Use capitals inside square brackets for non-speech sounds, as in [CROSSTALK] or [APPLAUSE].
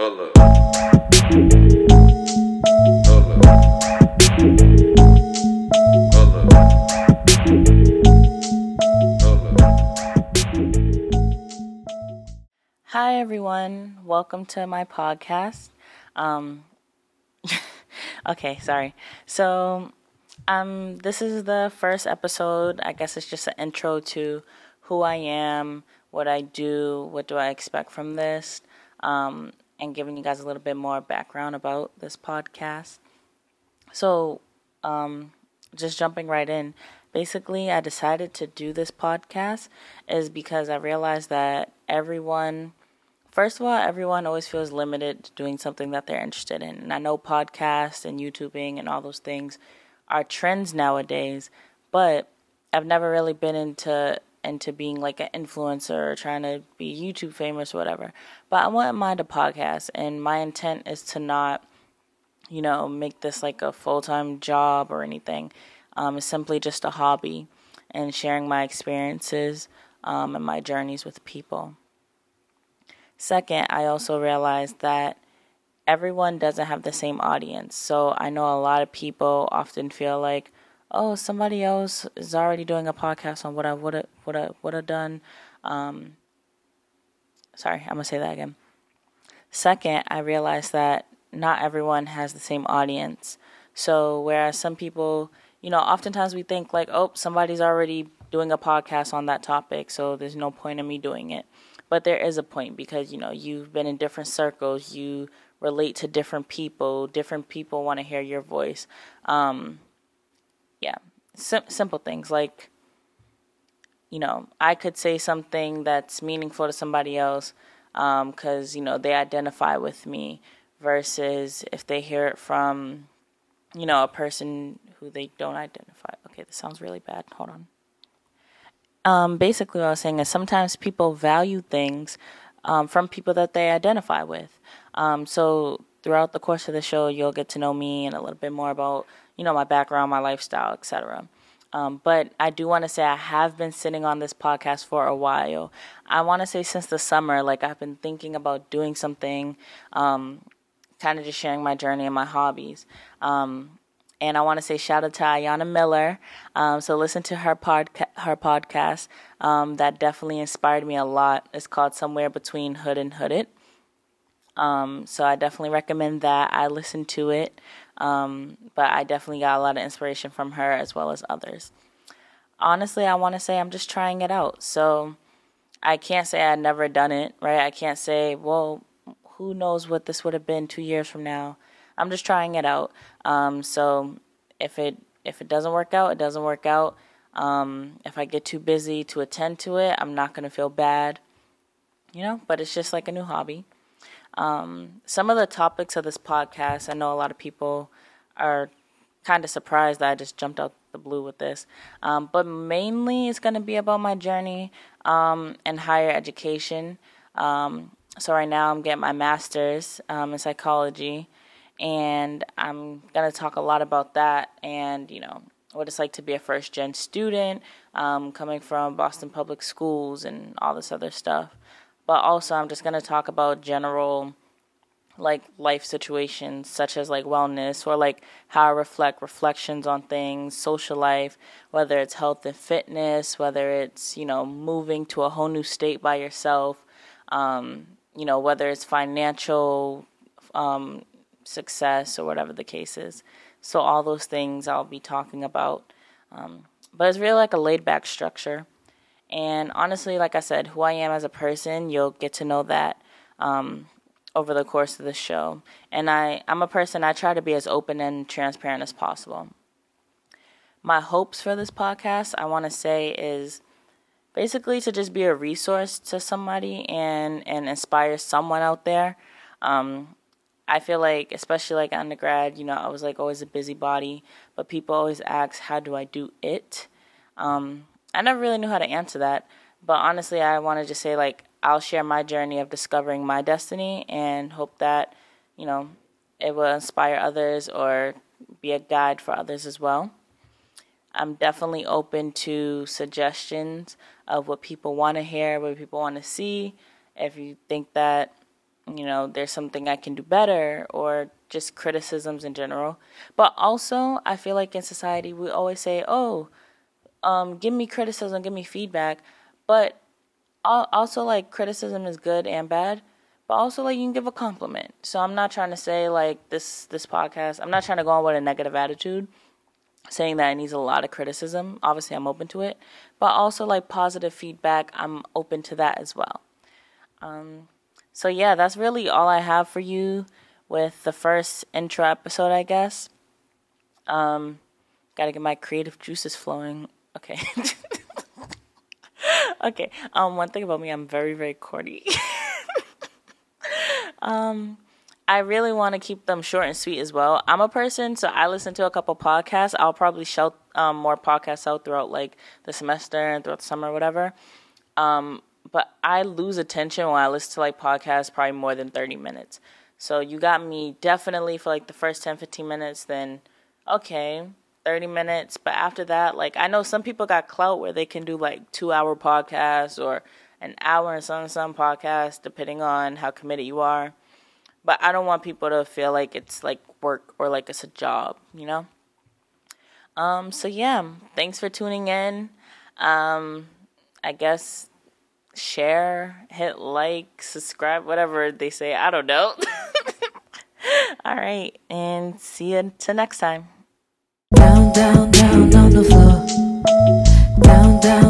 Up. Hi, everyone. Welcome to my podcast. Um, [LAUGHS] okay, sorry. So, um, this is the first episode. I guess it's just an intro to who I am, what I do, what do I expect from this, um, and giving you guys a little bit more background about this podcast. So, um, just jumping right in. Basically, I decided to do this podcast is because I realized that everyone, first of all, everyone always feels limited to doing something that they're interested in. And I know podcasts and YouTubing and all those things are trends nowadays, but I've never really been into into being like an influencer or trying to be YouTube famous or whatever. But I wouldn't mind a podcast, and my intent is to not, you know, make this like a full time job or anything. Um, it's simply just a hobby and sharing my experiences um, and my journeys with people. Second, I also realized that everyone doesn't have the same audience. So I know a lot of people often feel like, oh, somebody else is already doing a podcast on what I would have would have would have done. Um, sorry, I'm gonna say that again. Second, I realized that not everyone has the same audience. So whereas some people, you know, oftentimes we think like, oh, somebody's already doing a podcast on that topic, so there's no point in me doing it. But there is a point because you know you've been in different circles, you relate to different people, different people want to hear your voice. Um, yeah, Sim- simple things like, you know, I could say something that's meaningful to somebody else because, um, you know, they identify with me versus if they hear it from, you know, a person who they don't identify. Okay, this sounds really bad. Hold on. Um, basically, what I was saying is sometimes people value things um, from people that they identify with. Um, so throughout the course of the show, you'll get to know me and a little bit more about you know my background, my lifestyle, etc. Um, but I do want to say I have been sitting on this podcast for a while. I want to say since the summer, like I've been thinking about doing something, um, kind of just sharing my journey and my hobbies. Um, and I want to say shout out to Ayana Miller. Um, so listen to her podca- her podcast. Um, that definitely inspired me a lot. It's called Somewhere Between Hood and Hooded. Um, so I definitely recommend that. I listened to it, um, but I definitely got a lot of inspiration from her as well as others. Honestly, I want to say I'm just trying it out. So I can't say I'd never done it, right? I can't say, well, who knows what this would have been two years from now. I'm just trying it out. Um, so if it if it doesn't work out, it doesn't work out. Um, if I get too busy to attend to it, I'm not gonna feel bad, you know. But it's just like a new hobby. Um, some of the topics of this podcast, I know a lot of people are kind of surprised that I just jumped out the blue with this. Um, but mainly it's going to be about my journey um, in higher education. Um, so right now I'm getting my master's um, in psychology, and I'm going to talk a lot about that and, you know, what it's like to be a first gen student um, coming from Boston Public Schools and all this other stuff but also I'm just going to talk about general like life situations such as like wellness or like how I reflect reflections on things, social life, whether it's health and fitness, whether it's, you know, moving to a whole new state by yourself, um, you know, whether it's financial um, success or whatever the case is. So all those things I'll be talking about. Um, but it's really like a laid back structure. And honestly, like I said, who I am as a person, you'll get to know that um, over the course of the show. And I, I'm a person, I try to be as open and transparent as possible. My hopes for this podcast, I want to say, is basically to just be a resource to somebody and, and inspire someone out there. Um, I feel like, especially like undergrad, you know, I was like always a busybody, but people always ask, how do I do it? Um, I never really knew how to answer that. But honestly, I want to say, like, I'll share my journey of discovering my destiny and hope that, you know, it will inspire others or be a guide for others as well. I'm definitely open to suggestions of what people want to hear, what people want to see. If you think that, you know, there's something I can do better or just criticisms in general. But also, I feel like in society, we always say, oh, um, give me criticism, give me feedback. But also, like, criticism is good and bad. But also, like, you can give a compliment. So I'm not trying to say, like, this, this podcast, I'm not trying to go on with a negative attitude saying that it needs a lot of criticism. Obviously, I'm open to it, but also like positive feedback, I'm open to that as well. Um, so, yeah, that's really all I have for you with the first intro episode, I guess. Um, gotta get my creative juices flowing. Okay. [LAUGHS] okay. Um, one thing about me, I'm very, very corny. [LAUGHS] um, I really want to keep them short and sweet as well. I'm a person, so I listen to a couple podcasts. I'll probably shout um, more podcasts out throughout like the semester and throughout the summer, or whatever. Um, but I lose attention when I listen to like podcasts probably more than 30 minutes. So you got me definitely for like the first 10, 15 minutes, then okay, 30 minutes. But after that, like I know some people got clout where they can do like two hour podcasts or an hour and some some podcasts, depending on how committed you are but I don't want people to feel like it's like work or like it's a job, you know? Um, so yeah, thanks for tuning in. Um, I guess share, hit like, subscribe, whatever they say. I don't know. [LAUGHS] All right, and see you until next time down, down, down on the floor. Down, down.